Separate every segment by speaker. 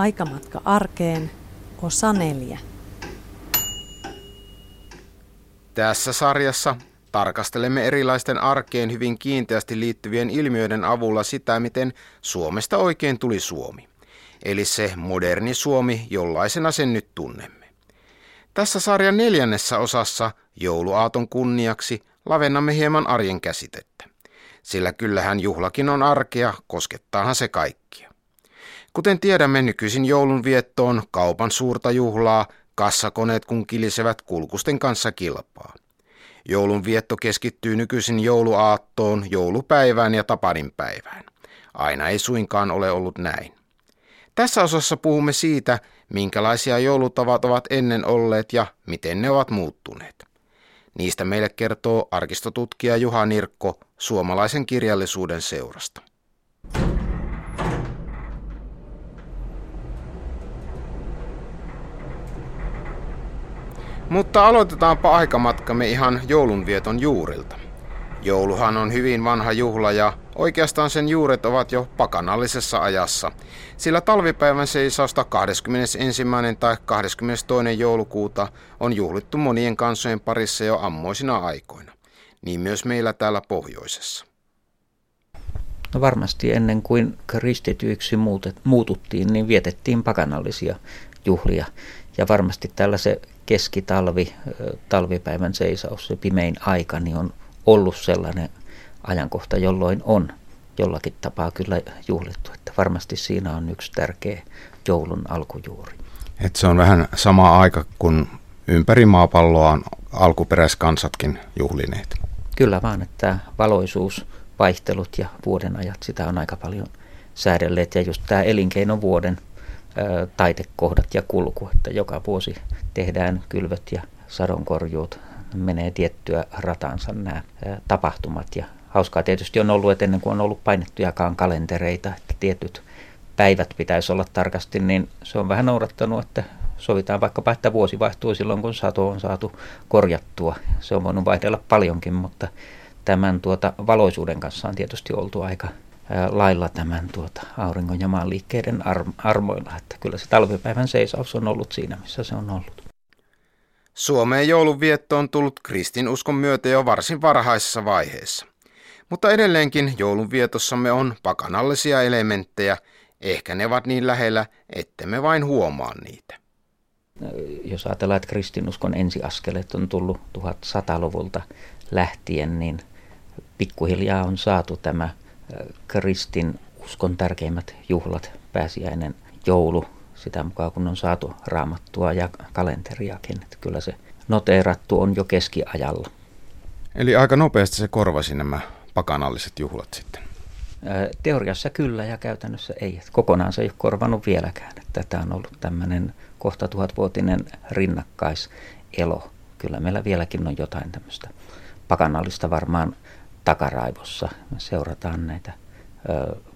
Speaker 1: Aikamatka arkeen, osa neljä.
Speaker 2: Tässä sarjassa tarkastelemme erilaisten arkeen hyvin kiinteästi liittyvien ilmiöiden avulla sitä, miten Suomesta oikein tuli Suomi. Eli se moderni Suomi, jollaisena sen nyt tunnemme. Tässä sarjan neljännessä osassa jouluaaton kunniaksi lavennamme hieman arjen käsitettä. Sillä kyllähän juhlakin on arkea, koskettaahan se kaikkia. Kuten tiedämme, nykyisin joulun viettoon kaupan suurta juhlaa, kassakoneet kun kilisevät kulkusten kanssa kilpaa. Joulun vietto keskittyy nykyisin jouluaattoon, joulupäivään ja tapaninpäivään. Aina ei suinkaan ole ollut näin. Tässä osassa puhumme siitä, minkälaisia joulutavat ovat ennen olleet ja miten ne ovat muuttuneet. Niistä meille kertoo arkistotutkija Juha Nirkko suomalaisen kirjallisuuden seurasta. Mutta aloitetaanpa aikamatkamme ihan joulunvieton juurilta. Jouluhan on hyvin vanha juhla ja oikeastaan sen juuret ovat jo pakanallisessa ajassa, sillä talvipäivän seisausta 21. tai 22. joulukuuta on juhlittu monien kansojen parissa jo ammoisina aikoina, niin myös meillä täällä pohjoisessa.
Speaker 3: No varmasti ennen kuin kristityiksi muututtiin, niin vietettiin pakanallisia juhlia. Ja varmasti tällä se keskitalvi, talvipäivän seisaus, se pimein aika, niin on ollut sellainen ajankohta, jolloin on jollakin tapaa kyllä juhlittu. Että varmasti siinä on yksi tärkeä joulun alkujuuri.
Speaker 2: Et se on vähän sama aika kuin ympäri maapalloa on alkuperäiskansatkin juhlineet.
Speaker 3: Kyllä vaan, että valoisuus, vaihtelut ja vuoden ajat, sitä on aika paljon säädelleet. Ja just tämä elinkeinovuoden taitekohdat ja kulku, että joka vuosi tehdään kylvöt ja sadonkorjuut, menee tiettyä ratansa nämä tapahtumat. Ja hauskaa tietysti on ollut, että ennen kuin on ollut painettujakaan kalentereita, että tietyt päivät pitäisi olla tarkasti, niin se on vähän noudattanut, että sovitaan vaikkapa, että vuosi vaihtuu silloin, kun sato on saatu korjattua. Se on voinut vaihdella paljonkin, mutta tämän tuota valoisuuden kanssa on tietysti oltu aika lailla tämän tuota auringon ja maan liikkeiden armoilla, että kyllä se talvipäivän seisaus on ollut siinä, missä se on ollut.
Speaker 2: Suomeen joulunvietto on tullut kristinuskon myötä jo varsin varhaisessa vaiheessa. Mutta edelleenkin joulunvietossamme on pakanallisia elementtejä, ehkä ne ovat niin lähellä, ettemme vain huomaa niitä.
Speaker 3: Jos ajatellaan, että kristinuskon ensiaskeleet on tullut 1100-luvulta lähtien, niin pikkuhiljaa on saatu tämä kristin uskon tärkeimmät juhlat, pääsiäinen, joulu, sitä mukaan kun on saatu raamattua ja kalenteriakin. Että kyllä se noteerattu on jo keskiajalla.
Speaker 2: Eli aika nopeasti se korvasi nämä pakanalliset juhlat sitten?
Speaker 3: Teoriassa kyllä ja käytännössä ei. Kokonaan se ei ole korvanut vieläkään. Että tämä on ollut tämmöinen kohta tuhatvuotinen rinnakkaiselo. Kyllä meillä vieläkin on jotain tämmöistä pakanallista varmaan takaraivossa. Me seurataan näitä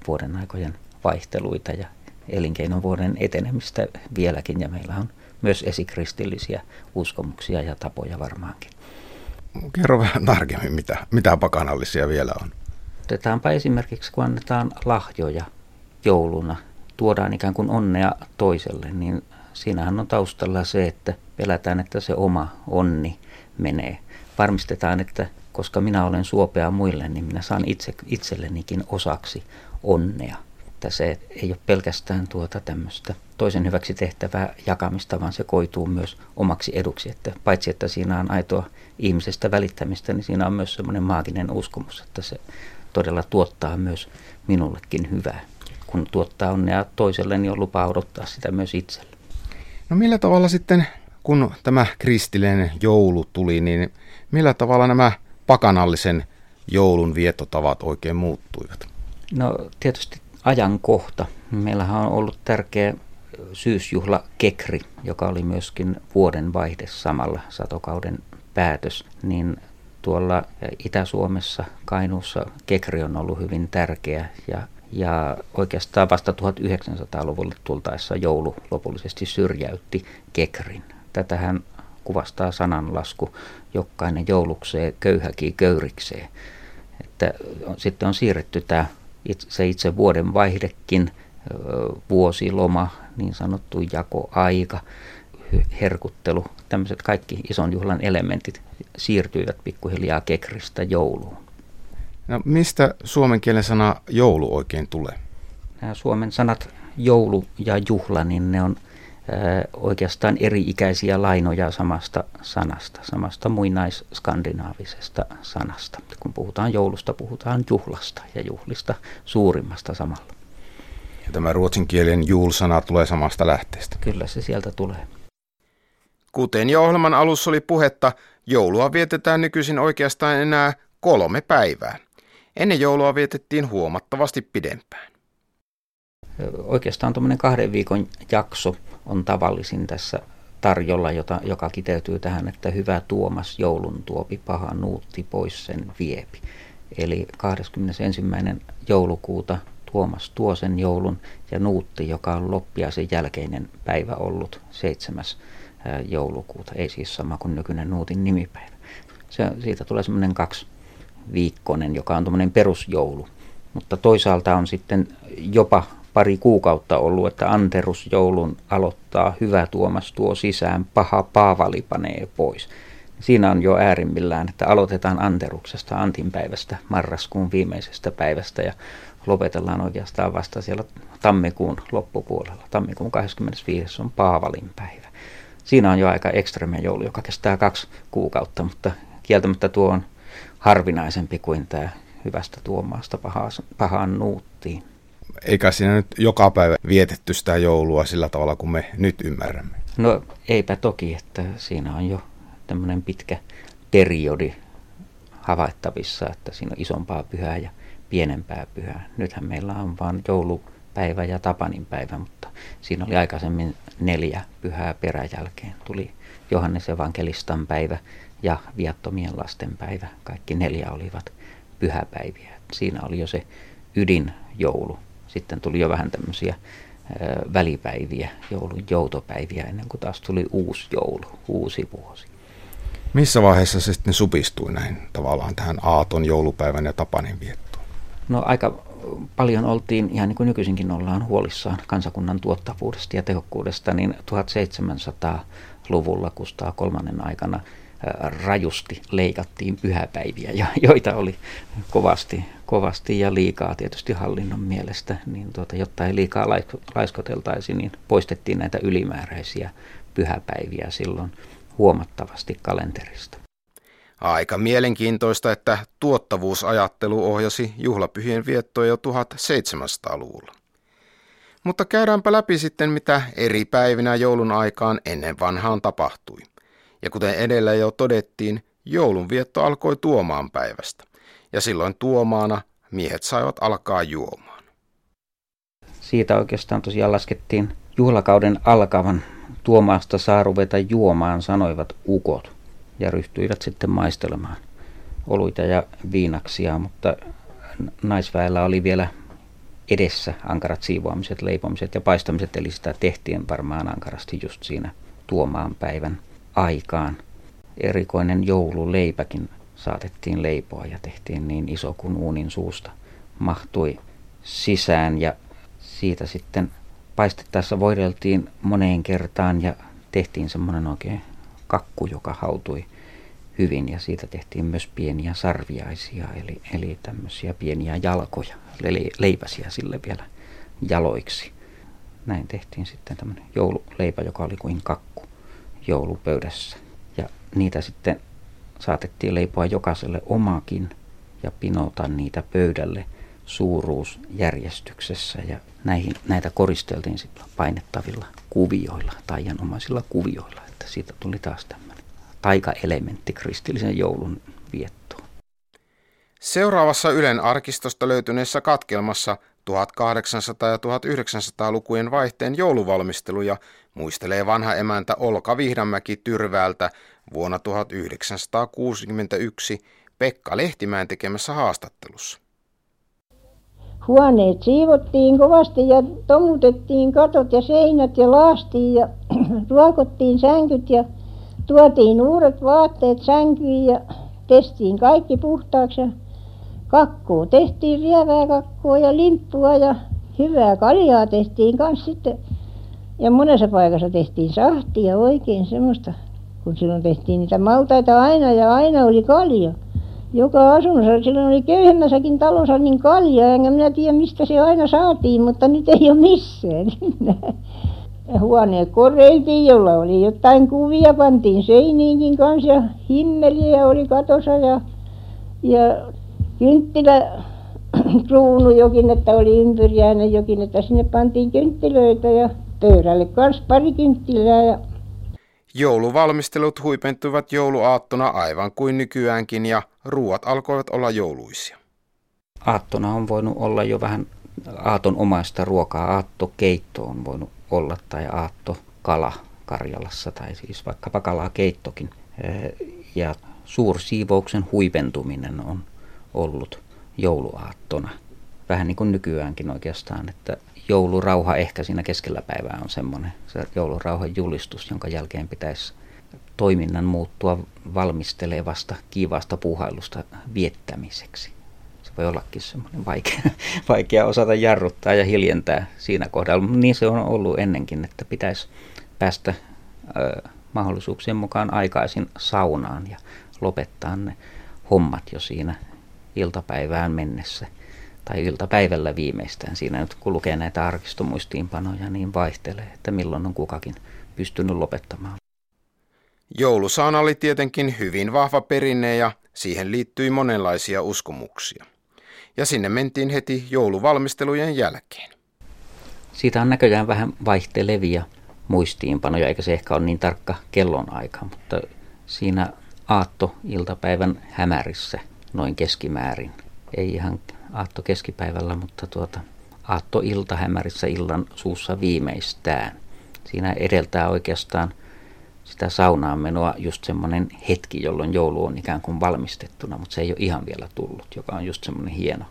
Speaker 3: vuoden aikojen vaihteluita ja elinkeinovuoden etenemistä vieläkin ja meillä on myös esikristillisiä uskomuksia ja tapoja varmaankin.
Speaker 2: Kerro vähän tarkemmin, mitä, mitä pakanallisia vielä on.
Speaker 3: Otetaanpa esimerkiksi, kun annetaan lahjoja jouluna, tuodaan ikään kuin onnea toiselle, niin siinähän on taustalla se, että pelätään, että se oma onni menee. Varmistetaan, että koska minä olen suopea muille, niin minä saan itse, itsellenikin osaksi onnea että se ei ole pelkästään tuota tämmöistä toisen hyväksi tehtävää jakamista, vaan se koituu myös omaksi eduksi. Että paitsi että siinä on aitoa ihmisestä välittämistä, niin siinä on myös semmoinen maaginen uskomus, että se todella tuottaa myös minullekin hyvää. Kun tuottaa onnea toiselle, niin on lupa odottaa sitä myös itselle.
Speaker 2: No millä tavalla sitten, kun tämä kristillinen joulu tuli, niin millä tavalla nämä pakanallisen joulun viettotavat oikein muuttuivat?
Speaker 3: No tietysti ajankohta. Meillähän on ollut tärkeä syysjuhla Kekri, joka oli myöskin vuoden vaihde samalla satokauden päätös, niin tuolla Itä-Suomessa, Kainuussa Kekri on ollut hyvin tärkeä ja, ja oikeastaan vasta 1900-luvulle tultaessa joulu lopullisesti syrjäytti Kekrin. Tätähän kuvastaa sananlasku, jokainen joulukseen, köyhäki köyrikseen. Että sitten on siirretty tämä itse, se itse vuoden vaihdekin vuosiloma, niin sanottu jakoaika, herkuttelu, tämmöiset kaikki ison juhlan elementit siirtyivät pikkuhiljaa kekristä jouluun.
Speaker 2: No, mistä suomen kielen sana joulu oikein tulee?
Speaker 3: Nämä suomen sanat joulu ja juhla, niin ne on oikeastaan eri-ikäisiä lainoja samasta sanasta, samasta muinais-skandinaavisesta sanasta. Kun puhutaan joulusta, puhutaan juhlasta ja juhlista suurimmasta samalla.
Speaker 2: Ja tämä ruotsinkielinen juul-sana tulee samasta lähteestä.
Speaker 3: Kyllä se sieltä tulee.
Speaker 2: Kuten jo ohjelman alussa oli puhetta, joulua vietetään nykyisin oikeastaan enää kolme päivää. Ennen joulua vietettiin huomattavasti pidempään.
Speaker 3: Oikeastaan tuommoinen kahden viikon jakso on tavallisin tässä tarjolla, jota, joka kiteytyy tähän, että hyvä Tuomas joulun tuopi, paha nuutti pois sen viepi. Eli 21. joulukuuta Tuomas tuo sen joulun ja nuutti, joka on loppiaisen jälkeinen päivä ollut 7. joulukuuta. Ei siis sama kuin nykyinen nuutin nimipäivä. Se, siitä tulee semmoinen kaksi viikkonen, joka on tuommoinen perusjoulu. Mutta toisaalta on sitten jopa pari kuukautta ollut, että Anterus joulun aloittaa, hyvä Tuomas tuo sisään, paha Paavali panee pois. Siinä on jo äärimmillään, että aloitetaan Anteruksesta, Antinpäivästä, marraskuun viimeisestä päivästä ja lopetellaan oikeastaan vasta siellä tammikuun loppupuolella. Tammikuun 25. on Paavalin päivä. Siinä on jo aika ekstreme joulu, joka kestää kaksi kuukautta, mutta kieltämättä tuo on harvinaisempi kuin tämä hyvästä tuomaasta pahaan nuuttiin
Speaker 2: eikä siinä nyt joka päivä vietetty sitä joulua sillä tavalla kuin me nyt ymmärrämme.
Speaker 3: No eipä toki, että siinä on jo tämmöinen pitkä periodi havaittavissa, että siinä on isompaa pyhää ja pienempää pyhää. Nythän meillä on vain joulupäivä ja Tapanin päivä, mutta siinä oli aikaisemmin neljä pyhää peräjälkeen. Tuli Johannes evankelistan päivä ja viattomien lasten päivä. Kaikki neljä olivat pyhäpäiviä. Siinä oli jo se ydinjoulu. Sitten tuli jo vähän tämmöisiä välipäiviä, joulun joutopäiviä ennen kuin taas tuli uusi joulu, uusi vuosi.
Speaker 2: Missä vaiheessa se sitten supistui näin tavallaan tähän Aaton joulupäivän ja Tapanin viettoon?
Speaker 3: No aika paljon oltiin, ihan niin kuin nykyisinkin ollaan huolissaan kansakunnan tuottavuudesta ja tehokkuudesta, niin 1700-luvulla Kustaa kolmannen aikana rajusti leikattiin pyhäpäiviä, joita oli kovasti, kovasti ja liikaa tietysti hallinnon mielestä, niin tuota, jotta ei liikaa laiskoteltaisi, niin poistettiin näitä ylimääräisiä pyhäpäiviä silloin huomattavasti kalenterista.
Speaker 2: Aika mielenkiintoista, että tuottavuusajattelu ohjasi juhlapyhien viettoa jo 1700-luvulla. Mutta käydäänpä läpi sitten, mitä eri päivinä joulun aikaan ennen vanhaan tapahtui. Ja kuten edellä jo todettiin, joulunvietto alkoi tuomaan päivästä. Ja silloin tuomaana miehet saivat alkaa juomaan.
Speaker 3: Siitä oikeastaan tosiaan laskettiin juhlakauden alkavan tuomaasta saa ruveta juomaan, sanoivat ukot. Ja ryhtyivät sitten maistelemaan oluita ja viinaksia, mutta naisväellä oli vielä edessä ankarat siivoamiset, leipomiset ja paistamiset, eli sitä tehtiin varmaan ankarasti just siinä tuomaan päivän aikaan. Erikoinen joululeipäkin saatettiin leipoa ja tehtiin niin iso kuin uunin suusta mahtui sisään ja siitä sitten paistettaessa voideltiin moneen kertaan ja tehtiin semmoinen oikein kakku, joka hautui hyvin ja siitä tehtiin myös pieniä sarviaisia eli, eli tämmöisiä pieniä jalkoja, eli leipäsiä sille vielä jaloiksi. Näin tehtiin sitten tämmöinen joululeipä, joka oli kuin kakku joulupöydässä. Ja niitä sitten saatettiin leipoa jokaiselle omakin ja pinota niitä pöydälle suuruusjärjestyksessä. Ja näihin, näitä koristeltiin sitten painettavilla kuvioilla, taianomaisilla kuvioilla. Että siitä tuli taas tämmöinen taikaelementti kristillisen joulun viettoon.
Speaker 2: Seuraavassa Ylen arkistosta löytyneessä katkelmassa 1800- ja 1900-lukujen vaihteen jouluvalmisteluja muistelee vanha emäntä Olka Vihdanmäki Tyrväältä vuonna 1961 Pekka Lehtimäen tekemässä haastattelussa.
Speaker 4: Huoneet siivottiin kovasti ja tomutettiin katot ja seinät ja laastiin ja ruokottiin sänkyt ja tuotiin uudet vaatteet sänkyyn ja pestiin kaikki puhtaaksi ja kakkua tehtiin rievää kakkua ja limppua ja hyvää kaljaa tehtiin kanssa sitten. Ja monessa paikassa tehtiin sahtia oikein semmoista kun silloin tehtiin niitä maltaita aina ja aina oli kalja. Joka asunnossa silloin oli köyhemmässäkin talossa niin kaljaa enkä minä tiedä mistä se aina saatiin mutta nyt ei ole missään. Enää ja huoneet koreiltiin jolla oli jotakin kuvia pantiin seiniinkin kanssa ja himmeliä oli katossa ja ja - kynttiläkruunu jokin että oli ympyriäinen jokin että sinne pantiin kynttilöitä ja pöydälle kanssa pari kynttilää ja
Speaker 2: Jouluvalmistelut huipentuivat jouluaattona aivan kuin nykyäänkin ja ruuat alkoivat olla jouluisia.
Speaker 3: Aattona on voinut olla jo vähän aaton omaista ruokaa. Aattokeitto on voinut olla tai aatto kala Karjalassa tai siis vaikkapa keittokin. Ja suursiivouksen huipentuminen on ollut jouluaattona. Vähän niin kuin nykyäänkin oikeastaan, että joulurauha ehkä siinä keskellä päivää on semmoinen se joulurauhan julistus, jonka jälkeen pitäisi toiminnan muuttua valmistelevasta, kiivaasta puuhailusta viettämiseksi. Se voi ollakin semmoinen vaikea, vaikea osata jarruttaa ja hiljentää siinä kohdalla. Niin se on ollut ennenkin, että pitäisi päästä ö, mahdollisuuksien mukaan aikaisin saunaan ja lopettaa ne hommat jo siinä iltapäivään mennessä – tai iltapäivällä viimeistään. Siinä nyt kun lukee näitä arkistomuistiinpanoja, niin vaihtelee, että milloin on kukakin pystynyt lopettamaan.
Speaker 2: Joulusaana oli tietenkin hyvin vahva perinne ja siihen liittyi monenlaisia uskomuksia. Ja sinne mentiin heti jouluvalmistelujen jälkeen.
Speaker 3: Siitä on näköjään vähän vaihtelevia muistiinpanoja, eikä se ehkä ole niin tarkka kellonaika, mutta siinä aatto-iltapäivän hämärissä noin keskimäärin. Ei ihan aatto keskipäivällä, mutta tuota, aatto ilta hämärissä illan suussa viimeistään. Siinä edeltää oikeastaan sitä saunaan menoa just semmoinen hetki, jolloin joulu on ikään kuin valmistettuna, mutta se ei ole ihan vielä tullut, joka on just semmoinen hieno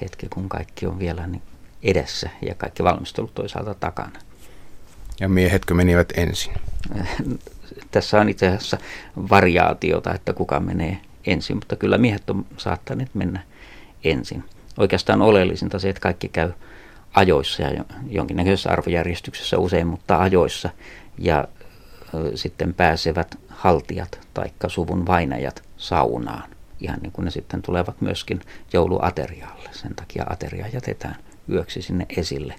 Speaker 3: hetki, kun kaikki on vielä niin edessä ja kaikki valmistelut toisaalta takana.
Speaker 2: Ja miehetkö menivät ensin?
Speaker 3: Tässä on itse asiassa variaatiota, että kuka menee ensin, mutta kyllä miehet on saattaneet mennä ensin oikeastaan oleellisinta se, että kaikki käy ajoissa ja jonkinnäköisessä arvojärjestyksessä usein, mutta ajoissa. Ja sitten pääsevät haltijat tai suvun vainajat saunaan, ihan niin kuin ne sitten tulevat myöskin jouluaterialle. Sen takia ateria jätetään yöksi sinne esille.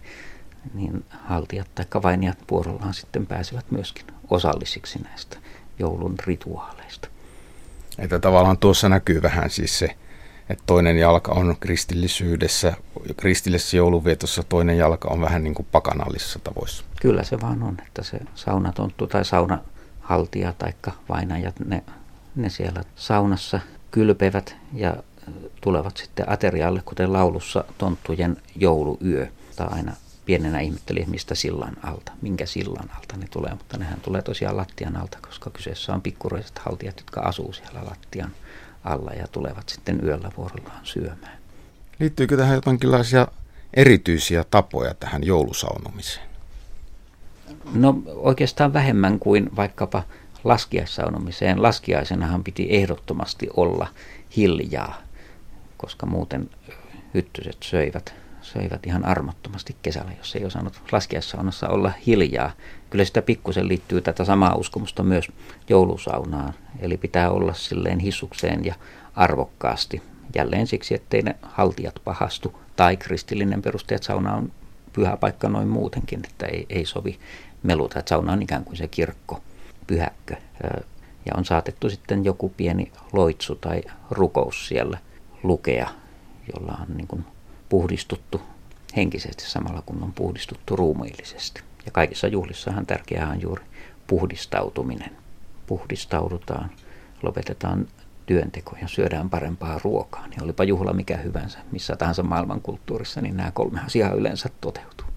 Speaker 3: Niin haltijat tai vainajat vuorollaan sitten pääsevät myöskin osallisiksi näistä joulun rituaaleista.
Speaker 2: Että tavallaan tuossa näkyy vähän siis se että toinen jalka on kristillisyydessä, kristillisessä jouluvietossa toinen jalka on vähän niin kuin pakanallisissa tavoissa.
Speaker 3: Kyllä se vaan on, että se saunatonttu tai saunahaltija tai vainajat, ne, ne siellä saunassa kylpevät ja tulevat sitten aterialle, kuten laulussa tonttujen jouluyö. Tai aina pienenä ihmetteli, mistä sillan alta, minkä sillan alta ne tulee, mutta nehän tulee tosiaan lattian alta, koska kyseessä on pikkuroiset haltijat, jotka asuu siellä lattian alla ja tulevat sitten yöllä vuorollaan syömään.
Speaker 2: Liittyykö tähän jotakinlaisia erityisiä tapoja tähän joulusaunomiseen?
Speaker 3: No oikeastaan vähemmän kuin vaikkapa laskiaissaunomiseen. Laskiaisenahan piti ehdottomasti olla hiljaa, koska muuten hyttyset söivät, söivät ihan armottomasti kesällä, jos ei osannut laskiaissaunassa olla hiljaa. Kyllä sitä pikkusen liittyy tätä samaa uskomusta myös joulusaunaan, eli pitää olla silleen hissukseen ja arvokkaasti. Jälleen siksi, ettei ne haltijat pahastu, tai kristillinen peruste, että sauna on pyhä paikka noin muutenkin, että ei, ei sovi meluta, että sauna on ikään kuin se kirkko, pyhäkkö. Ja on saatettu sitten joku pieni loitsu tai rukous siellä lukea, jolla on niin kuin puhdistuttu henkisesti samalla kun on puhdistuttu ruumiillisesti. Ja kaikissa juhlissahan tärkeää on juuri puhdistautuminen. Puhdistaudutaan, lopetetaan työnteko ja syödään parempaa ruokaa. Niin olipa juhla mikä hyvänsä, missä tahansa maailmankulttuurissa, niin nämä kolme asiaa yleensä toteutuu.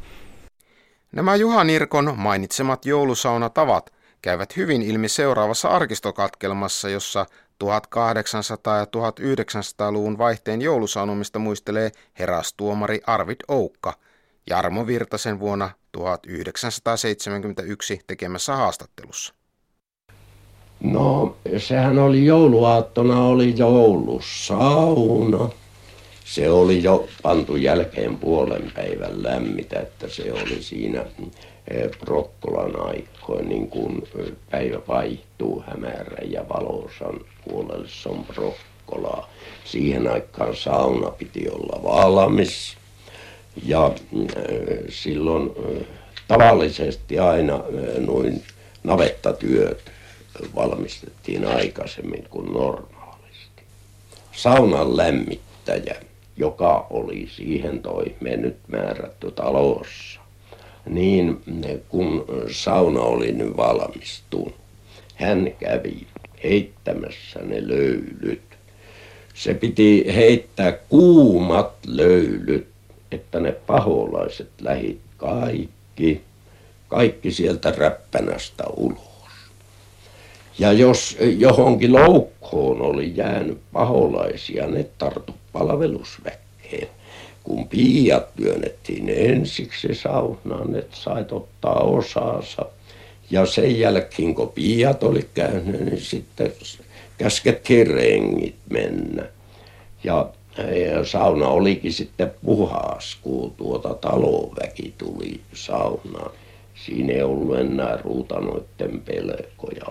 Speaker 2: Nämä Juha Nirkon mainitsemat joulusaunatavat käyvät hyvin ilmi seuraavassa arkistokatkelmassa, jossa 1800- ja 1900-luvun vaihteen joulusaunomista muistelee herastuomari Arvid Oukka Jarmo Virtasen vuonna 1971 tekemässä haastattelussa.
Speaker 5: No, sehän oli jouluaattona, oli joulusauna. se oli jo pantu jälkeen puolen päivän lämmitä, että se oli siinä Prokkolan aikoin, niin kuin päivä vaihtuu hämärän ja valosan puolelle, se on Prokkolaa. Siihen aikaan sauna piti olla valmis ja silloin tavallisesti aina noin navettatyöt valmistettiin aikaisemmin kuin normaalisti. Saunan lämmittäjä, joka oli siihen toimeen nyt määrätty talossa, niin kun sauna oli nyt valmistunut, hän kävi heittämässä ne löylyt. Se piti heittää kuumat löylyt, että ne paholaiset lähit kaikki, kaikki sieltä räppänästä ulos. Ja jos johonkin loukkoon oli jäänyt paholaisia, ne tartu palvelusväkeen. Kun piiat työnnettiin ensiksi saunaan, ne sait ottaa osaansa. Ja sen jälkeen, kun piiat oli käynyt, niin sitten käskettiin rengit mennä. Ja, sauna olikin sitten puhas, kun tuota talonväki tuli saunaan. Siinä ei ollut enää ruutanoiden pelkoja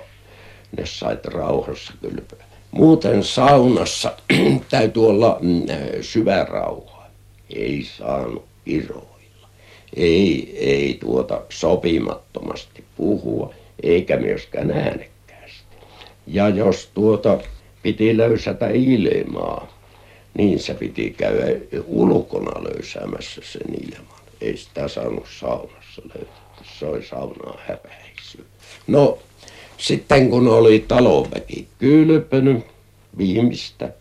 Speaker 5: ne sait rauhassa kylpeä. Muuten saunassa täytyy olla mm, syvä rauha. Ei saanut iroilla. Ei, ei tuota sopimattomasti puhua, eikä myöskään äänekkäästi. Ja jos tuota piti löysätä ilmaa, niin se piti käydä ulkona löysäämässä sen ilman. Ei sitä saanut saunassa löytää. Se oli saunaa häpäisyä. No sitten kun oli talonväki kylpenyt viimeistä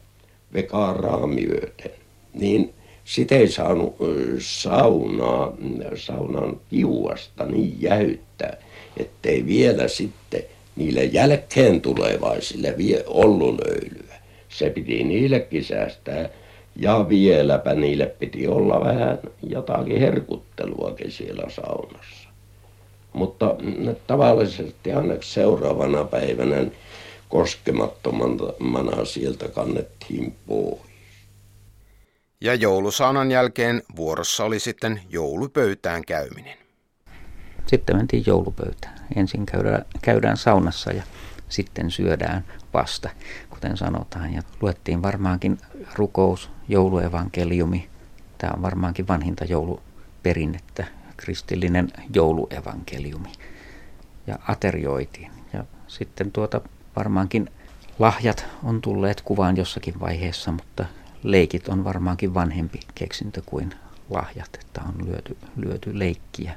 Speaker 5: vekaraa myöten, niin sitä ei saanut saunaa, saunan kiuasta niin jäyttää, ettei vielä sitten niille jälkeen tulevaisille vie ollut löylyä. Se piti niillekin säästää ja vieläpä niille piti olla vähän jotakin herkutteluakin siellä saunassa mutta tavallisesti aina seuraavana päivänä koskemattomana sieltä kannettiin pois.
Speaker 2: Ja joulusaunan jälkeen vuorossa oli sitten joulupöytään käyminen.
Speaker 3: Sitten mentiin joulupöytään. Ensin käydään, käydään saunassa ja sitten syödään vasta, kuten sanotaan. Ja luettiin varmaankin rukous, jouluevankeliumi. Tämä on varmaankin vanhinta jouluperinnettä kristillinen jouluevankeliumi ja aterioitiin. Ja sitten tuota varmaankin lahjat on tulleet kuvaan jossakin vaiheessa, mutta leikit on varmaankin vanhempi keksintö kuin lahjat, että on lyöty, lyöty leikkiä,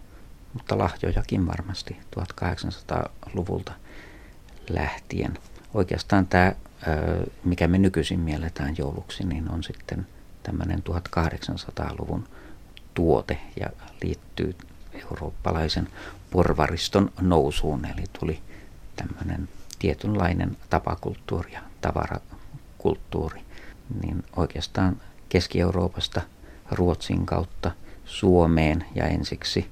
Speaker 3: mutta lahjojakin varmasti 1800-luvulta lähtien. Oikeastaan tämä, mikä me nykyisin mielletään jouluksi, niin on sitten tämmöinen 1800-luvun tuote ja liittyy eurooppalaisen porvariston nousuun, eli tuli tämmöinen tietynlainen tapakulttuuri ja tavarakulttuuri, niin oikeastaan Keski-Euroopasta Ruotsin kautta Suomeen ja ensiksi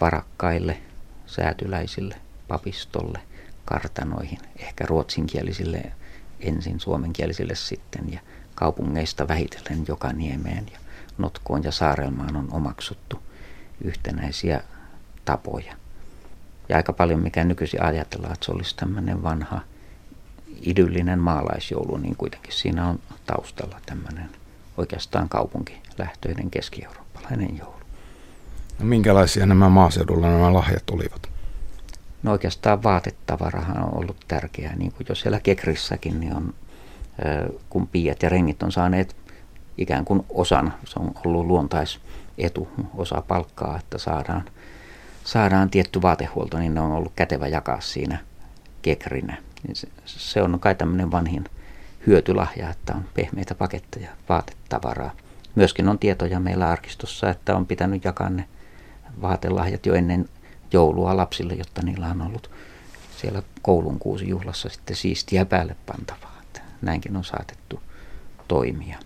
Speaker 3: varakkaille säätyläisille, papistolle, kartanoihin, ehkä ruotsinkielisille ensin, suomenkielisille sitten ja kaupungeista vähitellen joka niemeen ja Notkoon ja Saarelmaan on omaksuttu yhtenäisiä tapoja. Ja aika paljon mikä nykyisin ajatellaan, että se olisi tämmöinen vanha idyllinen maalaisjoulu, niin kuitenkin siinä on taustalla tämmöinen oikeastaan kaupunkilähtöinen keski-eurooppalainen joulu.
Speaker 2: No minkälaisia nämä maaseudulla nämä lahjat olivat?
Speaker 3: No oikeastaan vaatetavarahan on ollut tärkeää, niin kuin jo siellä Kekrissäkin, niin on, kun piiat ja rengit on saaneet ikään kuin osan, se on ollut luontaisetu, osa palkkaa, että saadaan, saadaan tietty vaatehuolto, niin ne on ollut kätevä jakaa siinä kekrinä. Niin se, se on kai tämmöinen vanhin hyötylahja, että on pehmeitä paketteja, vaatetavaraa. Myöskin on tietoja meillä arkistossa, että on pitänyt jakaa ne vaatelahjat jo ennen joulua lapsille, jotta niillä on ollut siellä koulun kuusi juhlassa sitten siistiä päälle pantavaa. Että näinkin on saatettu toimia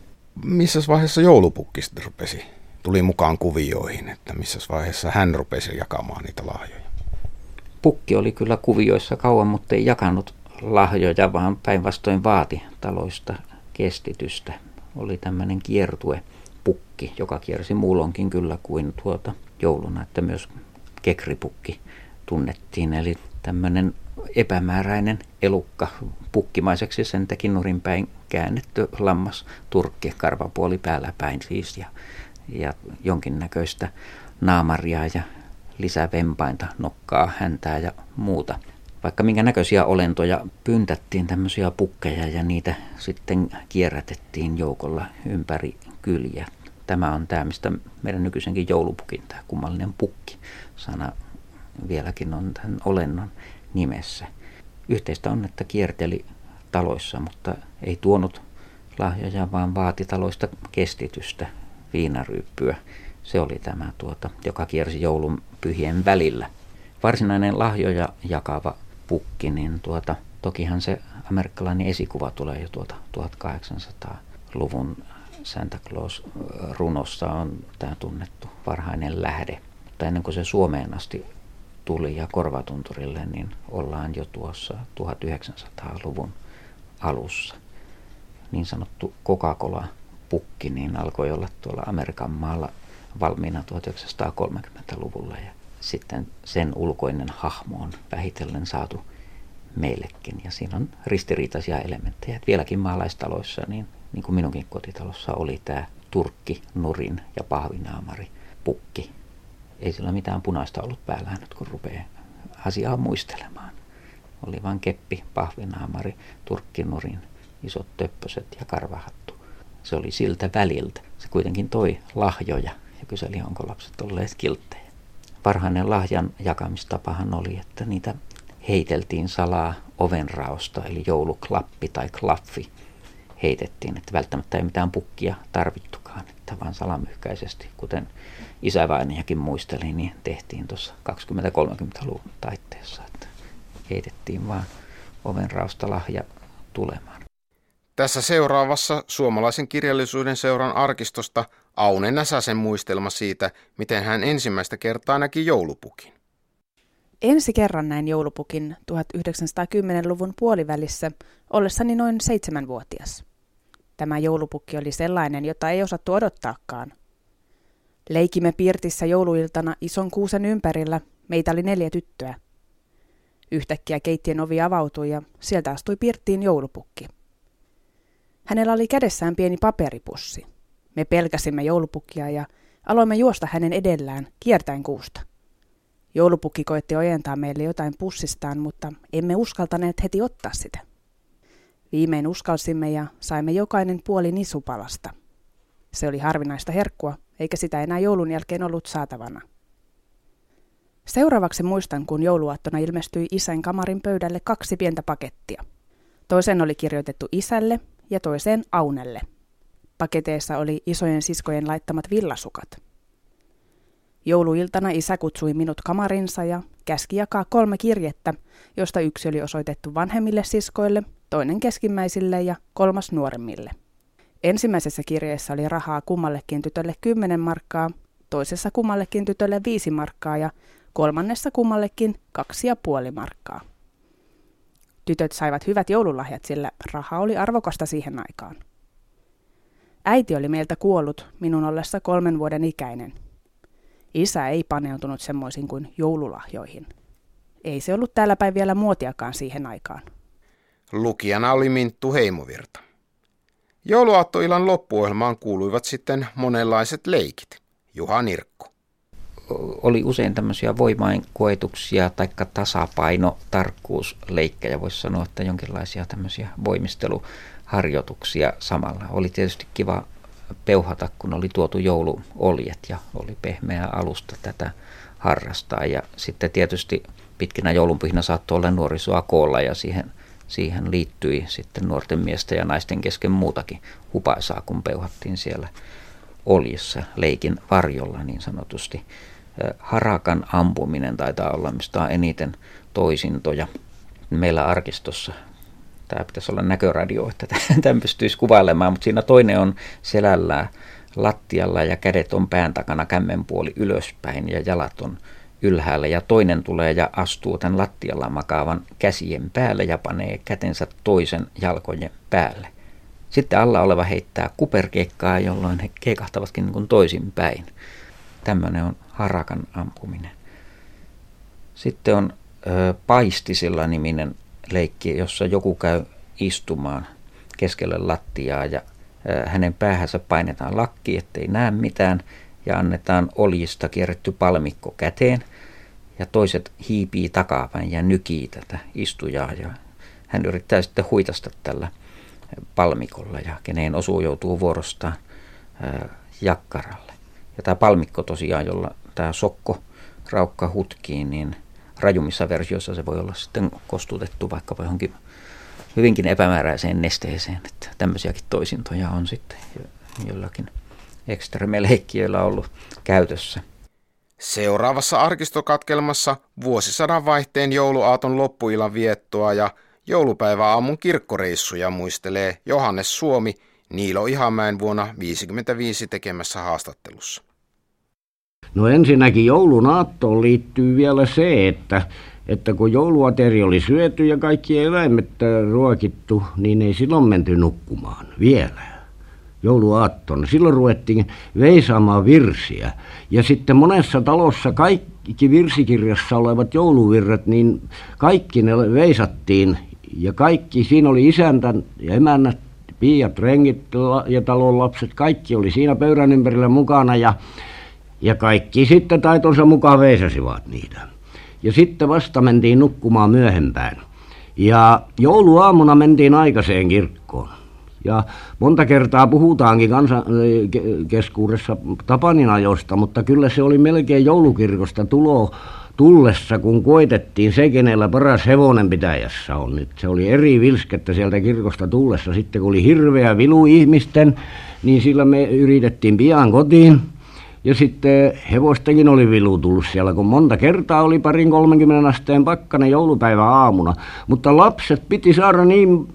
Speaker 2: missä vaiheessa joulupukki sitten rupesi, tuli mukaan kuvioihin, että missä vaiheessa hän rupesi jakamaan niitä lahjoja?
Speaker 3: Pukki oli kyllä kuvioissa kauan, mutta ei jakanut lahjoja, vaan päinvastoin vaati taloista kestitystä. oli tämmöinen kiertue pukki, joka kiersi muulonkin kyllä kuin tuota jouluna, että myös kekripukki tunnettiin. Eli tämmöinen epämääräinen elukka pukkimaiseksi sen teki nurinpäin käännetty lammas turkki, karvapuoli päällä päin siis ja, ja jonkinnäköistä naamaria ja lisävempainta, nokkaa, häntää ja muuta. Vaikka minkä näköisiä olentoja pyntättiin tämmöisiä pukkeja ja niitä sitten kierrätettiin joukolla ympäri kyliä. Tämä on tämä, mistä meidän nykyisenkin joulupukin, tämä kummallinen pukki sana vieläkin on tämän olennon nimessä. Yhteistä on, että kierteli taloissa, mutta ei tuonut lahjoja, vaan vaati taloista kestitystä, viinaryyppyä. Se oli tämä, tuota, joka kiersi joulun pyhien välillä. Varsinainen lahjoja jakava pukki, niin tuota, tokihan se amerikkalainen esikuva tulee jo tuota 1800-luvun Santa Claus-runossa on tämä tunnettu varhainen lähde. Mutta ennen kuin se Suomeen asti tuli ja korvatunturille, niin ollaan jo tuossa 1900-luvun alussa. Niin sanottu Coca-Cola-pukki niin alkoi olla tuolla Amerikan maalla valmiina 1930-luvulla ja sitten sen ulkoinen hahmo on vähitellen saatu meillekin. Ja siinä on ristiriitaisia elementtejä. Et vieläkin maalaistaloissa, niin, niin kuin minunkin kotitalossa oli tämä turkki, nurin ja pahvinaamari pukki. Ei sillä mitään punaista ollut päällä nyt, kun rupeaa asiaa muistelemaan. Oli vain keppi, pahvinaamari, turkkinurin, isot töppöset ja karvahattu. Se oli siltä väliltä. Se kuitenkin toi lahjoja ja kyseli, onko lapset olleet kilttejä. Varhainen lahjan jakamistapahan oli, että niitä heiteltiin salaa ovenraosta, eli jouluklappi tai klaffi heitettiin, että välttämättä ei mitään pukkia tarvittukaan, että vaan salamyhkäisesti, kuten isävainiakin muisteli, niin tehtiin tuossa 20-30-luvun taitteessa, että heitettiin vaan ovenraosta lahja tulemaan.
Speaker 2: Tässä seuraavassa suomalaisen kirjallisuuden seuran arkistosta Aune Näsäsen muistelma siitä, miten hän ensimmäistä kertaa näki joulupukin.
Speaker 6: Ensi kerran näin joulupukin 1910-luvun puolivälissä ollessani noin seitsemänvuotias. Tämä joulupukki oli sellainen, jota ei osattu odottaakaan. Leikimme pirtissä jouluiltana ison kuusen ympärillä, meitä oli neljä tyttöä. Yhtäkkiä keittien ovi avautui ja sieltä astui pirttiin joulupukki. Hänellä oli kädessään pieni paperipussi. Me pelkäsimme joulupukkia ja aloimme juosta hänen edellään, kiertäen kuusta. Joulupukki koetti ojentaa meille jotain pussistaan, mutta emme uskaltaneet heti ottaa sitä. Viimein uskalsimme ja saimme jokainen puoli nisupalasta. Se oli harvinaista herkkua, eikä sitä enää joulun jälkeen ollut saatavana. Seuraavaksi muistan, kun jouluaattona ilmestyi isän kamarin pöydälle kaksi pientä pakettia. Toisen oli kirjoitettu isälle ja toiseen Aunelle. Paketeissa oli isojen siskojen laittamat villasukat. Jouluiltana isä kutsui minut kamarinsa ja käski jakaa kolme kirjettä, josta yksi oli osoitettu vanhemmille siskoille, toinen keskimmäisille ja kolmas nuoremmille. Ensimmäisessä kirjeessä oli rahaa kummallekin tytölle 10 markkaa, toisessa kummallekin tytölle 5 markkaa ja kolmannessa kummallekin kaksi ja puoli markkaa. Tytöt saivat hyvät joululahjat, sillä raha oli arvokasta siihen aikaan. Äiti oli meiltä kuollut minun ollessa kolmen vuoden ikäinen. Isä ei paneutunut semmoisiin kuin joululahjoihin. Ei se ollut täällä päin vielä muotiakaan siihen aikaan.
Speaker 2: Lukijana oli Minttu Heimovirta. Jouluaattoilan loppuohjelmaan kuuluivat sitten monenlaiset leikit. Juha Nirkko.
Speaker 3: Oli usein tämmöisiä voimainkoetuksia tai tasapaino, tarkkuusleikkejä, voisi sanoa, että jonkinlaisia tämmöisiä voimisteluharjoituksia samalla. Oli tietysti kiva peuhata, kun oli tuotu jouluoljet ja oli pehmeä alusta tätä harrastaa. Ja sitten tietysti pitkinä joulunpyhinä saattoi olla nuorisoa koolla ja siihen, siihen liittyi sitten nuorten miesten ja naisten kesken muutakin hupaisaa, kun peuhattiin siellä oljessa leikin varjolla niin sanotusti. Harakan ampuminen taitaa olla mistä on eniten toisintoja. Meillä arkistossa tämä pitäisi olla näköradio, että tämän pystyisi kuvailemaan, mutta siinä toinen on selällään lattialla ja kädet on pään takana kämmenpuoli ylöspäin ja jalat on ylhäällä ja toinen tulee ja astuu tämän lattialla makaavan käsien päälle ja panee kätensä toisen jalkojen päälle. Sitten alla oleva heittää kuperkiekkaa, jolloin he keikahtavatkin niin toisinpäin. Tämmöinen on harakan ampuminen. Sitten on ö, paistisilla niminen leikki, jossa joku käy istumaan keskelle lattiaa ja hänen päähänsä painetaan lakki, ettei näe mitään ja annetaan oljista kierretty palmikko käteen ja toiset hiipii takapäin ja nykii tätä istujaa ja hän yrittää sitten huitasta tällä palmikolla ja keneen osuu joutuu vuorostaan jakkaralle. Ja tämä palmikko tosiaan, jolla tämä sokko raukka hutkii, niin rajummissa versioissa se voi olla sitten kostutettu vaikkapa johonkin hyvinkin epämääräiseen nesteeseen, että tämmöisiäkin toisintoja on sitten jollakin ekstremeleikkiöillä ollut käytössä.
Speaker 2: Seuraavassa arkistokatkelmassa vuosisadan vaihteen jouluaaton loppuilan viettoa ja joulupäiväaamun kirkkoreissuja muistelee Johannes Suomi Niilo Ihamäen vuonna 1955 tekemässä haastattelussa.
Speaker 7: No ensinnäkin joulun aattoon liittyy vielä se, että, että kun jouluateri oli syöty ja kaikki eläimet ruokittu, niin ei silloin menty nukkumaan vielä jouluaattona. Silloin ruvettiin veisaamaan virsiä. Ja sitten monessa talossa kaikki virsikirjassa olevat jouluvirret, niin kaikki ne veisattiin. Ja kaikki, siinä oli isäntä ja emännät, piiat, rengit ja talon lapset, kaikki oli siinä pöydän ympärillä mukana. Ja, ja kaikki sitten taitonsa mukaan veisasivat niitä. Ja sitten vasta mentiin nukkumaan myöhempään. Ja jouluaamuna mentiin aikaiseen kirkkoon. Ja monta kertaa puhutaankin kansan keskuudessa Tapanin ajosta, mutta kyllä se oli melkein joulukirkosta tulo tullessa, kun koitettiin se, kenellä paras hevonen pitäjässä on nyt. Se oli eri vilskettä sieltä kirkosta tullessa. Sitten kun oli hirveä vilu ihmisten, niin sillä me yritettiin pian kotiin. Ja sitten hevostakin oli vilu tullut siellä, kun monta kertaa oli parin 30 asteen pakkanen joulupäivä aamuna. Mutta lapset piti saada niin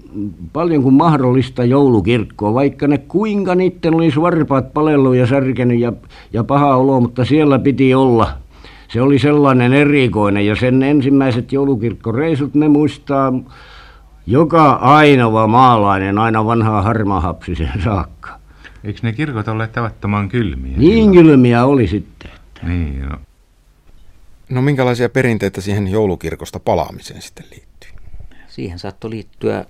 Speaker 7: paljon kuin mahdollista joulukirkkoon, vaikka ne kuinka niiden oli varpaat palellut ja särkenyt ja, ja paha olo, mutta siellä piti olla. Se oli sellainen erikoinen ja sen ensimmäiset joulukirkkoreisut ne muistaa joka ainoa maalainen aina vanhaa harmahapsisen saakka.
Speaker 8: Eikö ne kirkot olleet tavattoman kylmiä?
Speaker 7: Niin silloin? kylmiä oli sitten. Että.
Speaker 8: Niin, no.
Speaker 2: No minkälaisia perinteitä siihen joulukirkosta palaamiseen sitten liittyy?
Speaker 3: Siihen saattoi liittyä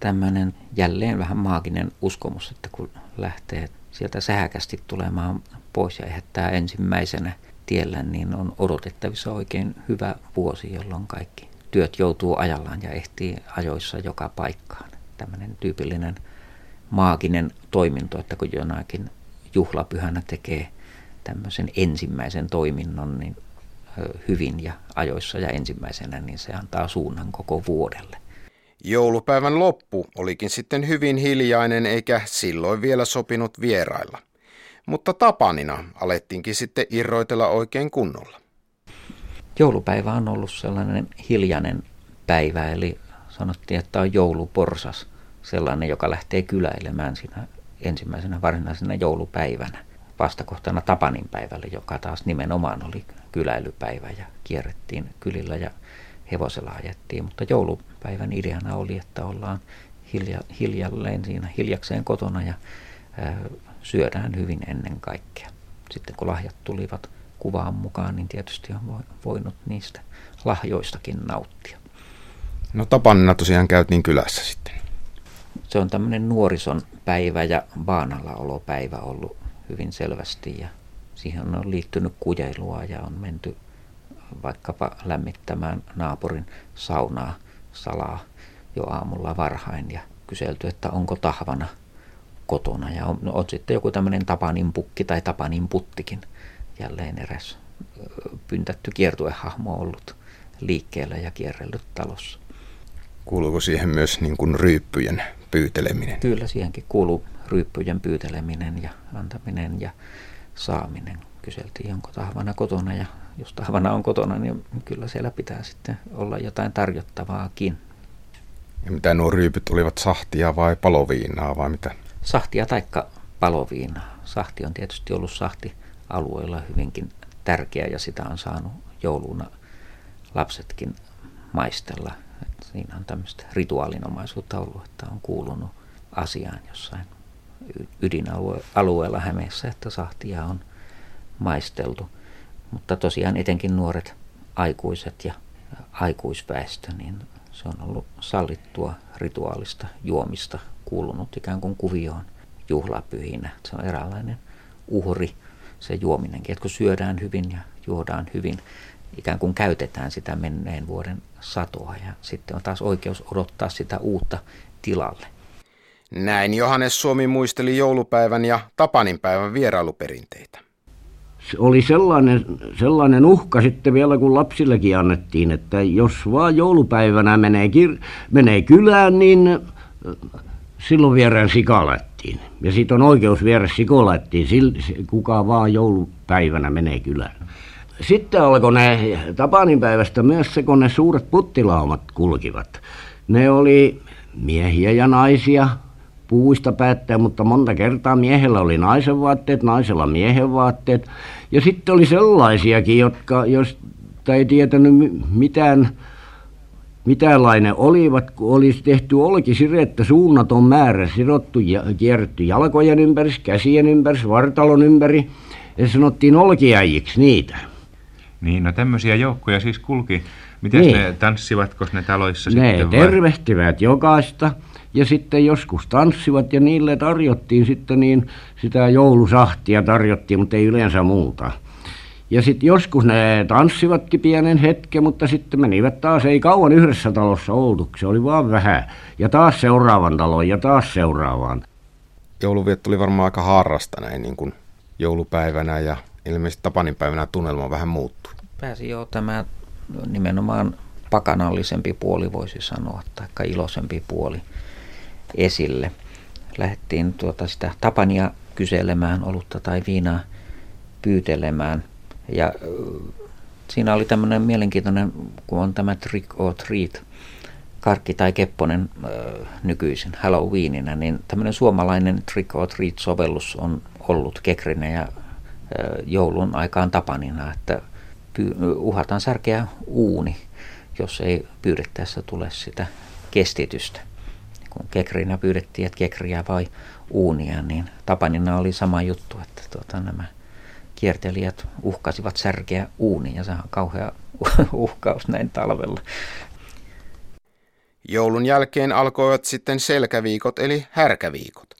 Speaker 3: tämmöinen jälleen vähän maaginen uskomus, että kun lähtee sieltä sähäkästi tulemaan pois ja ehättää ensimmäisenä tiellä, niin on odotettavissa oikein hyvä vuosi, jolloin kaikki työt joutuu ajallaan ja ehtii ajoissa joka paikkaan. Tämmöinen tyypillinen maaginen toiminto, että kun jonakin juhlapyhänä tekee tämmöisen ensimmäisen toiminnon niin hyvin ja ajoissa ja ensimmäisenä, niin se antaa suunnan koko vuodelle.
Speaker 2: Joulupäivän loppu olikin sitten hyvin hiljainen eikä silloin vielä sopinut vierailla. Mutta tapanina alettiinkin sitten irroitella oikein kunnolla.
Speaker 3: Joulupäivä on ollut sellainen hiljainen päivä, eli sanottiin, että on jouluporsas – sellainen, joka lähtee kyläilemään siinä ensimmäisenä varsinaisena joulupäivänä. Vastakohtana Tapanin päivälle, joka taas nimenomaan oli kyläilypäivä ja kierrettiin kylillä ja hevosella ajettiin. Mutta joulupäivän ideana oli, että ollaan hilja, hiljalleen siinä hiljakseen kotona ja ää, syödään hyvin ennen kaikkea. Sitten kun lahjat tulivat kuvaan mukaan, niin tietysti on voinut niistä lahjoistakin nauttia.
Speaker 2: No Tapanina tosiaan käytiin kylässä sitten
Speaker 3: se on tämmöinen nuorison päivä ja vaanallaolopäivä ollut hyvin selvästi ja siihen on liittynyt kujailua ja on menty vaikkapa lämmittämään naapurin saunaa salaa jo aamulla varhain ja kyselty, että onko tahvana kotona. Ja on, on sitten joku tämmöinen Tapanin pukki tai Tapanin puttikin jälleen eräs pyntätty kiertuehahmo ollut liikkeellä ja kierrellyt talossa.
Speaker 2: Kuuluuko siihen myös niin kuin ryyppyjen pyyteleminen?
Speaker 3: Kyllä siihenkin kuuluu ryyppyjen pyyteleminen ja antaminen ja saaminen. Kyseltiin, onko tahvana kotona ja jos tahvana on kotona, niin kyllä siellä pitää sitten olla jotain tarjottavaakin.
Speaker 2: Ja mitä nuo ryypyt olivat, sahtia vai paloviinaa vai mitä?
Speaker 3: Sahtia taikka paloviinaa. Sahti on tietysti ollut sahti alueella hyvinkin tärkeä ja sitä on saanut jouluna lapsetkin maistella – Siinä on tämmöistä rituaalinomaisuutta ollut, että on kuulunut asiaan jossain ydinalueella Hämeessä, että sahtia on maisteltu. Mutta tosiaan etenkin nuoret aikuiset ja aikuisväestö, niin se on ollut sallittua rituaalista juomista kuulunut ikään kuin kuvioon juhlapyhinä. Se on eräänlainen uhri, se juominenkin, että kun syödään hyvin ja juodaan hyvin, ikään kuin käytetään sitä menneen vuoden satoa ja sitten on taas oikeus odottaa sitä uutta tilalle.
Speaker 2: Näin Johannes Suomi muisteli joulupäivän ja Tapaninpäivän vierailuperinteitä.
Speaker 7: Se oli sellainen, sellainen uhka sitten vielä, kun lapsillekin annettiin, että jos vaan joulupäivänä menee, kir- menee kylään, niin äh, silloin vierään sikalettiin. Ja sitten on oikeus viedä sikolettiin, kuka vaan joulupäivänä menee kylään. Sitten alkoi ne Tapaninpäivästä myös se, kun ne suuret puttilaumat kulkivat. Ne oli miehiä ja naisia, puuista päättää, mutta monta kertaa miehellä oli naisen vaatteet, naisella miehen vaatteet. Ja sitten oli sellaisiakin, jotka, jos ei tietänyt mitään, mitäänlainen olivat, kun olisi tehty olkisirettä suunnaton määrä, sidottu ja kierretty jalkojen ympäri, käsien ympäri, vartalon ympäri. Ja sanottiin olkiäjiksi niitä.
Speaker 8: Niin, no tämmöisiä joukkoja siis kulki. Miten niin. ne tanssivatko ne taloissa
Speaker 7: ne
Speaker 8: sitten?
Speaker 7: Ne tervehtivät jokaista ja sitten joskus tanssivat ja niille tarjottiin sitten niin sitä joulusahtia tarjottiin, mutta ei yleensä muuta. Ja sitten joskus ne tanssivatkin pienen hetken, mutta sitten menivät taas, ei kauan yhdessä talossa oltu, se oli vaan vähän. Ja taas seuraavan talon ja taas seuraavaan.
Speaker 2: Jouluvietto oli varmaan aika harrasta näin niin kuin joulupäivänä ja ilmeisesti Tapaninpäivänä tunnelma vähän muuttui.
Speaker 3: Pääsi jo tämä nimenomaan pakanallisempi puoli voisi sanoa, tai iloisempi puoli esille. Lähdettiin tuota sitä Tapania kyselemään olutta tai viinaa pyytelemään. Ja siinä oli tämmöinen mielenkiintoinen, kun on tämä trick or treat, karkki tai kepponen nykyisin Halloweenina, niin tämmöinen suomalainen trick or treat-sovellus on ollut Kekrinen ja joulun aikaan tapanina, että uhataan särkeä uuni, jos ei pyydettäessä tule sitä kestitystä kun kekrinä pyydettiin, että kekriä vai uunia, niin Tapanina oli sama juttu, että tuota, nämä kiertelijät uhkasivat särkeä uunia. Se on kauhea uhkaus näin talvella.
Speaker 2: Joulun jälkeen alkoivat sitten selkäviikot eli härkäviikot.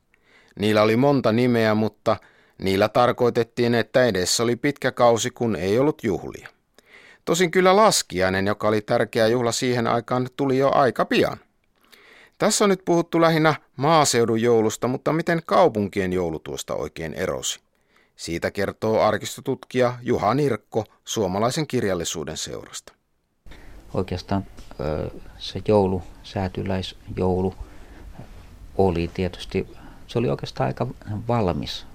Speaker 2: Niillä oli monta nimeä, mutta niillä tarkoitettiin, että edessä oli pitkä kausi, kun ei ollut juhlia. Tosin kyllä laskiainen, joka oli tärkeä juhla siihen aikaan, tuli jo aika pian. Tässä on nyt puhuttu lähinnä maaseudun joulusta, mutta miten kaupunkien joulu tuosta oikein erosi? Siitä kertoo arkistotutkija Juha Nirkko suomalaisen kirjallisuuden seurasta.
Speaker 3: Oikeastaan se joulu, säätyläisjoulu, oli tietysti, se oli oikeastaan aika valmis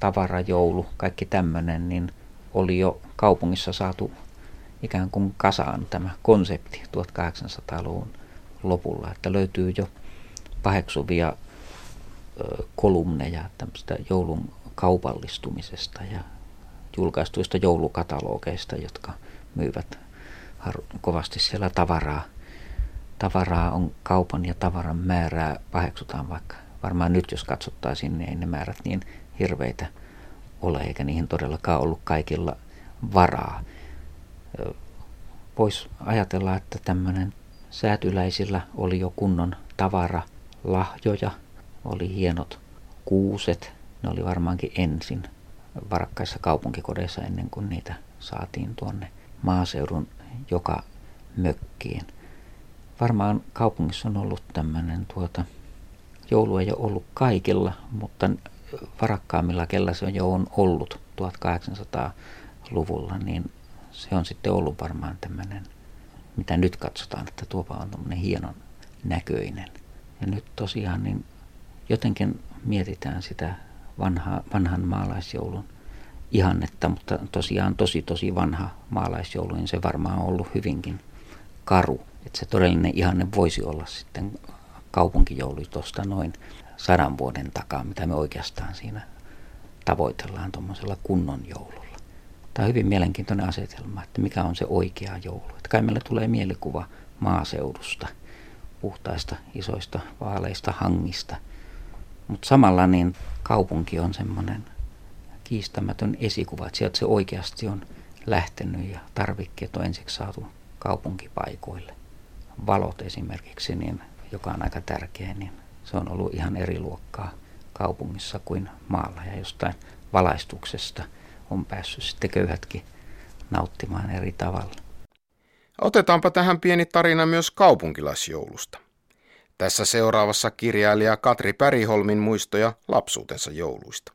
Speaker 3: tavarajoulu, kaikki tämmöinen, niin oli jo kaupungissa saatu ikään kuin kasaan tämä konsepti 1800-luvun lopulla, että löytyy jo paheksuvia kolumneja tämmöistä joulun kaupallistumisesta ja julkaistuista joulukatalogeista, jotka myyvät kovasti siellä tavaraa. Tavaraa on kaupan ja tavaran määrää paheksutaan vaikka. Varmaan nyt jos katsottaisiin, niin ei ne määrät niin hirveitä ole, eikä niihin todellakaan ollut kaikilla varaa. Voisi ajatella, että tämmöinen Säätyläisillä oli jo kunnon tavara, lahjoja, oli hienot kuuset. Ne oli varmaankin ensin varakkaissa kaupunkikodeissa ennen kuin niitä saatiin tuonne maaseudun joka mökkiin. Varmaan kaupungissa on ollut tämmöinen tuota, joulu ei ole ollut kaikilla, mutta varakkaammilla, kellä se on jo on ollut 1800-luvulla, niin se on sitten ollut varmaan tämmöinen mitä nyt katsotaan, että tuopa on tämmöinen hienon näköinen. Ja nyt tosiaan niin jotenkin mietitään sitä vanha, vanhan maalaisjoulun ihannetta, mutta tosiaan tosi tosi vanha maalaisjoulu, niin se varmaan on ollut hyvinkin karu. Että se todellinen ihanne voisi olla sitten kaupunkijoulu tuosta noin sadan vuoden takaa, mitä me oikeastaan siinä tavoitellaan tuommoisella kunnon joululla. Tämä on hyvin mielenkiintoinen asetelma, että mikä on se oikea joulu. Että kai meille tulee mielikuva maaseudusta, puhtaista, isoista, vaaleista hangista, Mutta samalla niin kaupunki on semmoinen kiistämätön esikuva, että sieltä se oikeasti on lähtenyt ja tarvikkeet on ensiksi saatu kaupunkipaikoille. Valot esimerkiksi, niin, joka on aika tärkeä, niin se on ollut ihan eri luokkaa kaupungissa kuin maalla ja jostain valaistuksesta on päässyt sitten köyhätkin nauttimaan eri tavalla.
Speaker 2: Otetaanpa tähän pieni tarina myös kaupunkilaisjoulusta. Tässä seuraavassa kirjailija Katri Päriholmin muistoja lapsuutensa jouluista.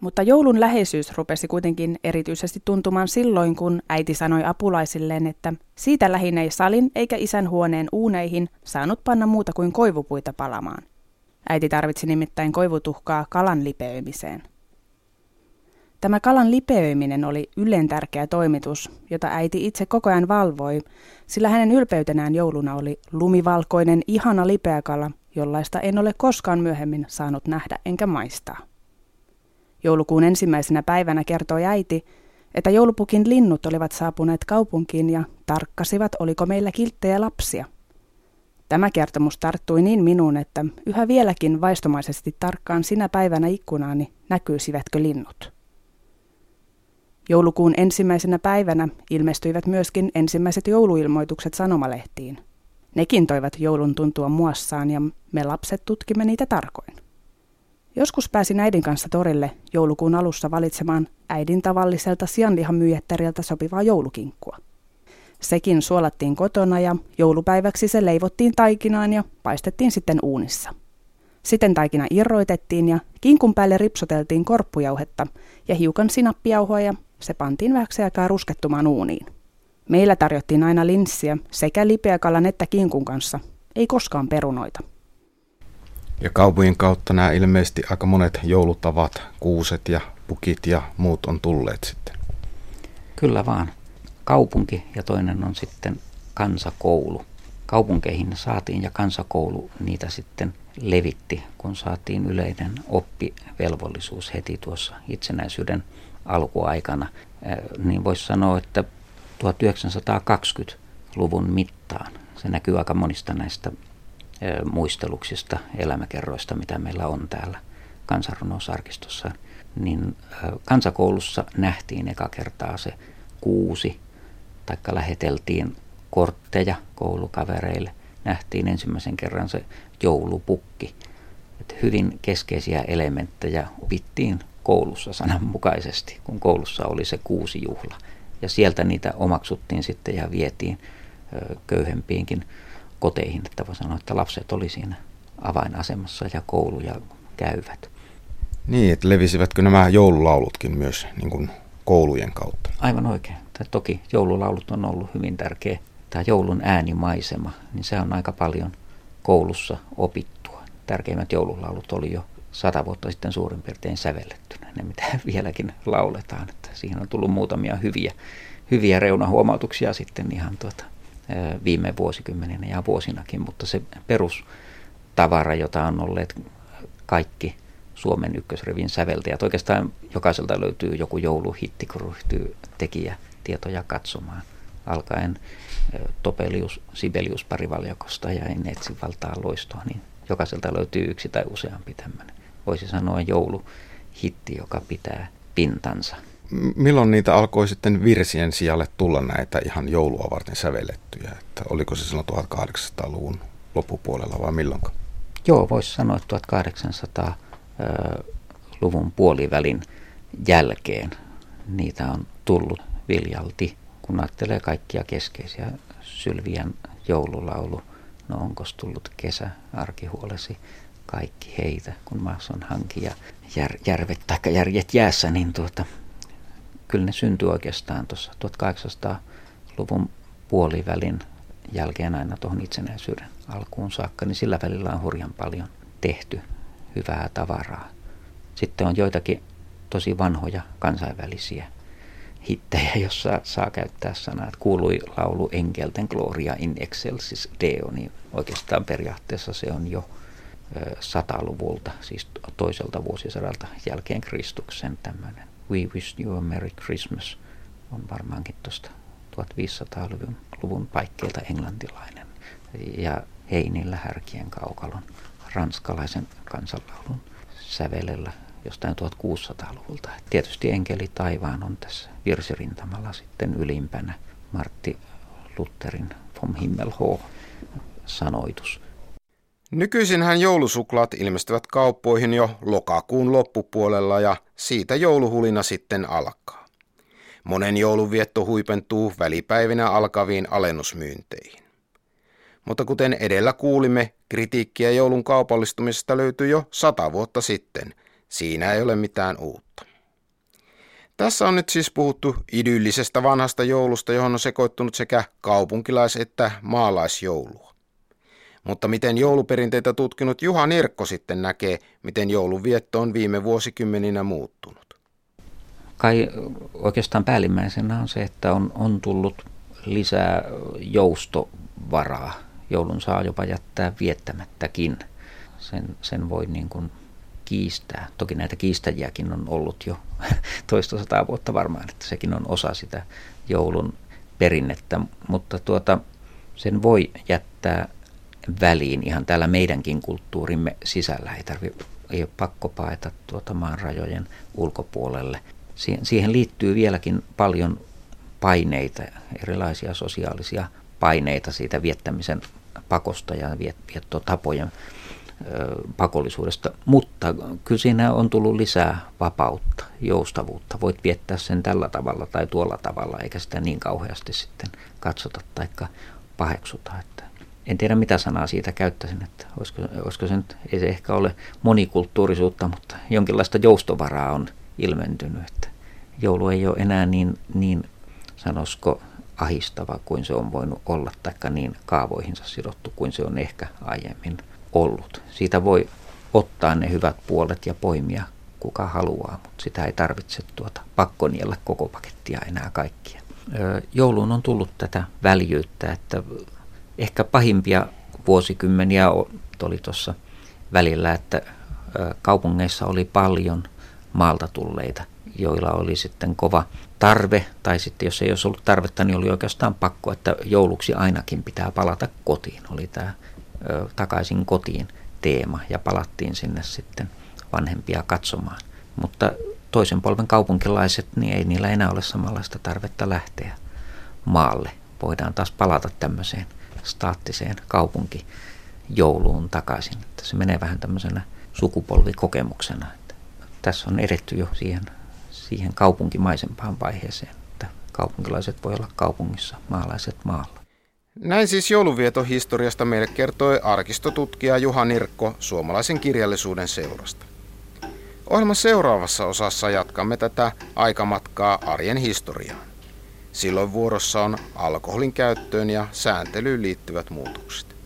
Speaker 6: Mutta joulun läheisyys rupesi kuitenkin erityisesti tuntumaan silloin, kun äiti sanoi apulaisilleen, että siitä lähinnä ei salin eikä isän huoneen uuneihin saanut panna muuta kuin koivupuita palamaan. Äiti tarvitsi nimittäin koivutuhkaa kalan lipeöimiseen. Tämä kalan lipeöiminen oli ylen tärkeä toimitus, jota äiti itse koko ajan valvoi, sillä hänen ylpeytenään jouluna oli lumivalkoinen, ihana lipeäkala, jollaista en ole koskaan myöhemmin saanut nähdä enkä maistaa. Joulukuun ensimmäisenä päivänä kertoi äiti, että joulupukin linnut olivat saapuneet kaupunkiin ja tarkkasivat, oliko meillä kilttejä lapsia. Tämä kertomus tarttui niin minuun, että yhä vieläkin vaistomaisesti tarkkaan sinä päivänä ikkunaani näkyisivätkö linnut. Joulukuun ensimmäisenä päivänä ilmestyivät myöskin ensimmäiset jouluilmoitukset sanomalehtiin. Nekin toivat joulun tuntua muassaan ja me lapset tutkimme niitä tarkoin. Joskus pääsin äidin kanssa torille joulukuun alussa valitsemaan äidin tavalliselta sianlihan myyjättäriltä sopivaa joulukinkkua. Sekin suolattiin kotona ja joulupäiväksi se leivottiin taikinaan ja paistettiin sitten uunissa. Sitten taikina irroitettiin ja kinkun päälle ripsoteltiin korppujauhetta ja hiukan sinappijauhoa ja se pantiin vähäksi aikaa ruskettumaan uuniin. Meillä tarjottiin aina linssiä sekä lipeäkalan että kinkun kanssa, ei koskaan perunoita.
Speaker 2: Ja kaupungin kautta nämä ilmeisesti aika monet joulutavat, kuuset ja pukit ja muut on tulleet sitten.
Speaker 3: Kyllä vaan. Kaupunki ja toinen on sitten kansakoulu. Kaupunkeihin saatiin ja kansakoulu niitä sitten levitti, kun saatiin yleinen oppivelvollisuus heti tuossa itsenäisyyden alkuaikana. Niin voisi sanoa, että 1920-luvun mittaan, se näkyy aika monista näistä muisteluksista, elämäkerroista, mitä meillä on täällä kansanrunousarkistossa, niin kansakoulussa nähtiin eka kertaa se kuusi, taikka läheteltiin kortteja koulukavereille, nähtiin ensimmäisen kerran se joulupukki. Että hyvin keskeisiä elementtejä opittiin koulussa sananmukaisesti, kun koulussa oli se kuusi juhla. Ja sieltä niitä omaksuttiin sitten ja vietiin köyhempiinkin koteihin, että voi sanoa, että lapset oli siinä avainasemassa ja kouluja käyvät.
Speaker 2: Niin, että levisivätkö nämä joululaulutkin myös niin kuin koulujen kautta?
Speaker 3: Aivan oikein. Tai toki joululaulut on ollut hyvin tärkeä. Tämä joulun äänimaisema, niin se on aika paljon koulussa opittua. Tärkeimmät joululaulut oli jo sata vuotta sitten suurin piirtein sävellettynä, ne mitä vieläkin lauletaan. Että siihen on tullut muutamia hyviä, hyviä reunahuomautuksia sitten ihan tuota, viime vuosikymmeninä ja vuosinakin, mutta se perustavara, jota on olleet kaikki Suomen ykkösrivin säveltäjät, oikeastaan jokaiselta löytyy joku jouluhitti, kun ryhtyy tekijätietoja katsomaan, alkaen Topelius, Sibelius parivaljakosta ja Enetsin valtaa loistoa, niin jokaiselta löytyy yksi tai useampi tämmöinen, voisi sanoa jouluhitti, joka pitää pintansa
Speaker 2: milloin niitä alkoi sitten virsien sijalle tulla näitä ihan joulua varten sävellettyjä? Että oliko se silloin 1800-luvun loppupuolella vai milloin?
Speaker 3: Joo, voisi sanoa, että 1800-luvun puolivälin jälkeen niitä on tullut viljalti. Kun ajattelee kaikkia keskeisiä Sylvian joululaulu, no onko tullut kesä, arkihuolesi, kaikki heitä, kun maassa on hanki ja jär, järvet tai järjet jäässä, niin tuota, kyllä ne syntyi oikeastaan tuossa 1800-luvun puolivälin jälkeen aina tuohon itsenäisyyden alkuun saakka, niin sillä välillä on hurjan paljon tehty hyvää tavaraa. Sitten on joitakin tosi vanhoja kansainvälisiä hittejä, jossa saa käyttää sanaa, että kuului laulu Enkelten Gloria in excelsis Deo, niin oikeastaan periaatteessa se on jo sataluvulta, siis toiselta vuosisadalta jälkeen Kristuksen tämmöinen We Wish You a Merry Christmas on varmaankin tuosta 1500-luvun luvun paikkeilta englantilainen. Ja Heinillä härkien kaukalon ranskalaisen kansanlaulun sävelellä jostain 1600-luvulta. Tietysti enkeli taivaan on tässä virsirintamalla sitten ylimpänä Martti Lutherin vom Himmel sanoitus.
Speaker 2: Nykyisinhän joulusuklaat ilmestyvät kauppoihin jo lokakuun loppupuolella ja siitä jouluhulina sitten alkaa. Monen joulunvietto huipentuu välipäivinä alkaviin alennusmyynteihin. Mutta kuten edellä kuulimme, kritiikkiä joulun kaupallistumisesta löytyi jo sata vuotta sitten. Siinä ei ole mitään uutta. Tässä on nyt siis puhuttu idyllisestä vanhasta joulusta, johon on sekoittunut sekä kaupunkilais- että maalaisjoulua. Mutta miten jouluperinteitä tutkinut Juha Nirkko sitten näkee, miten joulunvietto on viime vuosikymmeninä muuttunut?
Speaker 3: Kai oikeastaan päällimmäisenä on se, että on, on tullut lisää joustovaraa. Joulun saa jopa jättää viettämättäkin. Sen, sen voi niin kuin kiistää. Toki näitä kiistäjiäkin on ollut jo toista sataa vuotta varmaan, että sekin on osa sitä joulun perinnettä, mutta tuota, sen voi jättää väliin ihan täällä meidänkin kulttuurimme sisällä. Ei, tarvi, ei ole pakko paeta tuota maan rajojen ulkopuolelle. Siihen, liittyy vieläkin paljon paineita, erilaisia sosiaalisia paineita siitä viettämisen pakosta ja viet, viettotapojen pakollisuudesta, mutta kyllä siinä on tullut lisää vapautta, joustavuutta. Voit viettää sen tällä tavalla tai tuolla tavalla, eikä sitä niin kauheasti sitten katsota tai paheksuta. Että en tiedä mitä sanaa siitä käyttäisin, että olisiko, olisiko se nyt, ei se ehkä ole monikulttuurisuutta, mutta jonkinlaista joustovaraa on ilmentynyt, että joulu ei ole enää niin, niin sanoisiko ahistava kuin se on voinut olla, taikka niin kaavoihinsa sidottu kuin se on ehkä aiemmin ollut. Siitä voi ottaa ne hyvät puolet ja poimia kuka haluaa, mutta sitä ei tarvitse tuota pakkoniella koko pakettia enää kaikkia. Jouluun on tullut tätä väljyyttä, että ehkä pahimpia vuosikymmeniä oli tuossa välillä, että kaupungeissa oli paljon maalta tulleita, joilla oli sitten kova tarve, tai sitten jos ei olisi ollut tarvetta, niin oli oikeastaan pakko, että jouluksi ainakin pitää palata kotiin. Oli tämä takaisin kotiin teema ja palattiin sinne sitten vanhempia katsomaan. Mutta toisen polven kaupunkilaiset, niin ei niillä enää ole samanlaista tarvetta lähteä maalle. Voidaan taas palata tämmöiseen staattiseen kaupunkijouluun takaisin. Että se menee vähän tämmöisenä sukupolvikokemuksena. Että tässä on edetty jo siihen, siihen kaupunkimaisempaan vaiheeseen, että kaupunkilaiset voi olla kaupungissa, maalaiset maalla.
Speaker 2: Näin siis jouluvietohistoriasta meille kertoi arkistotutkija Juha Nirkko suomalaisen kirjallisuuden seurasta. Ohjelman seuraavassa osassa jatkamme tätä aikamatkaa arjen historiaan. Silloin vuorossa on alkoholin käyttöön ja sääntelyyn liittyvät muutokset.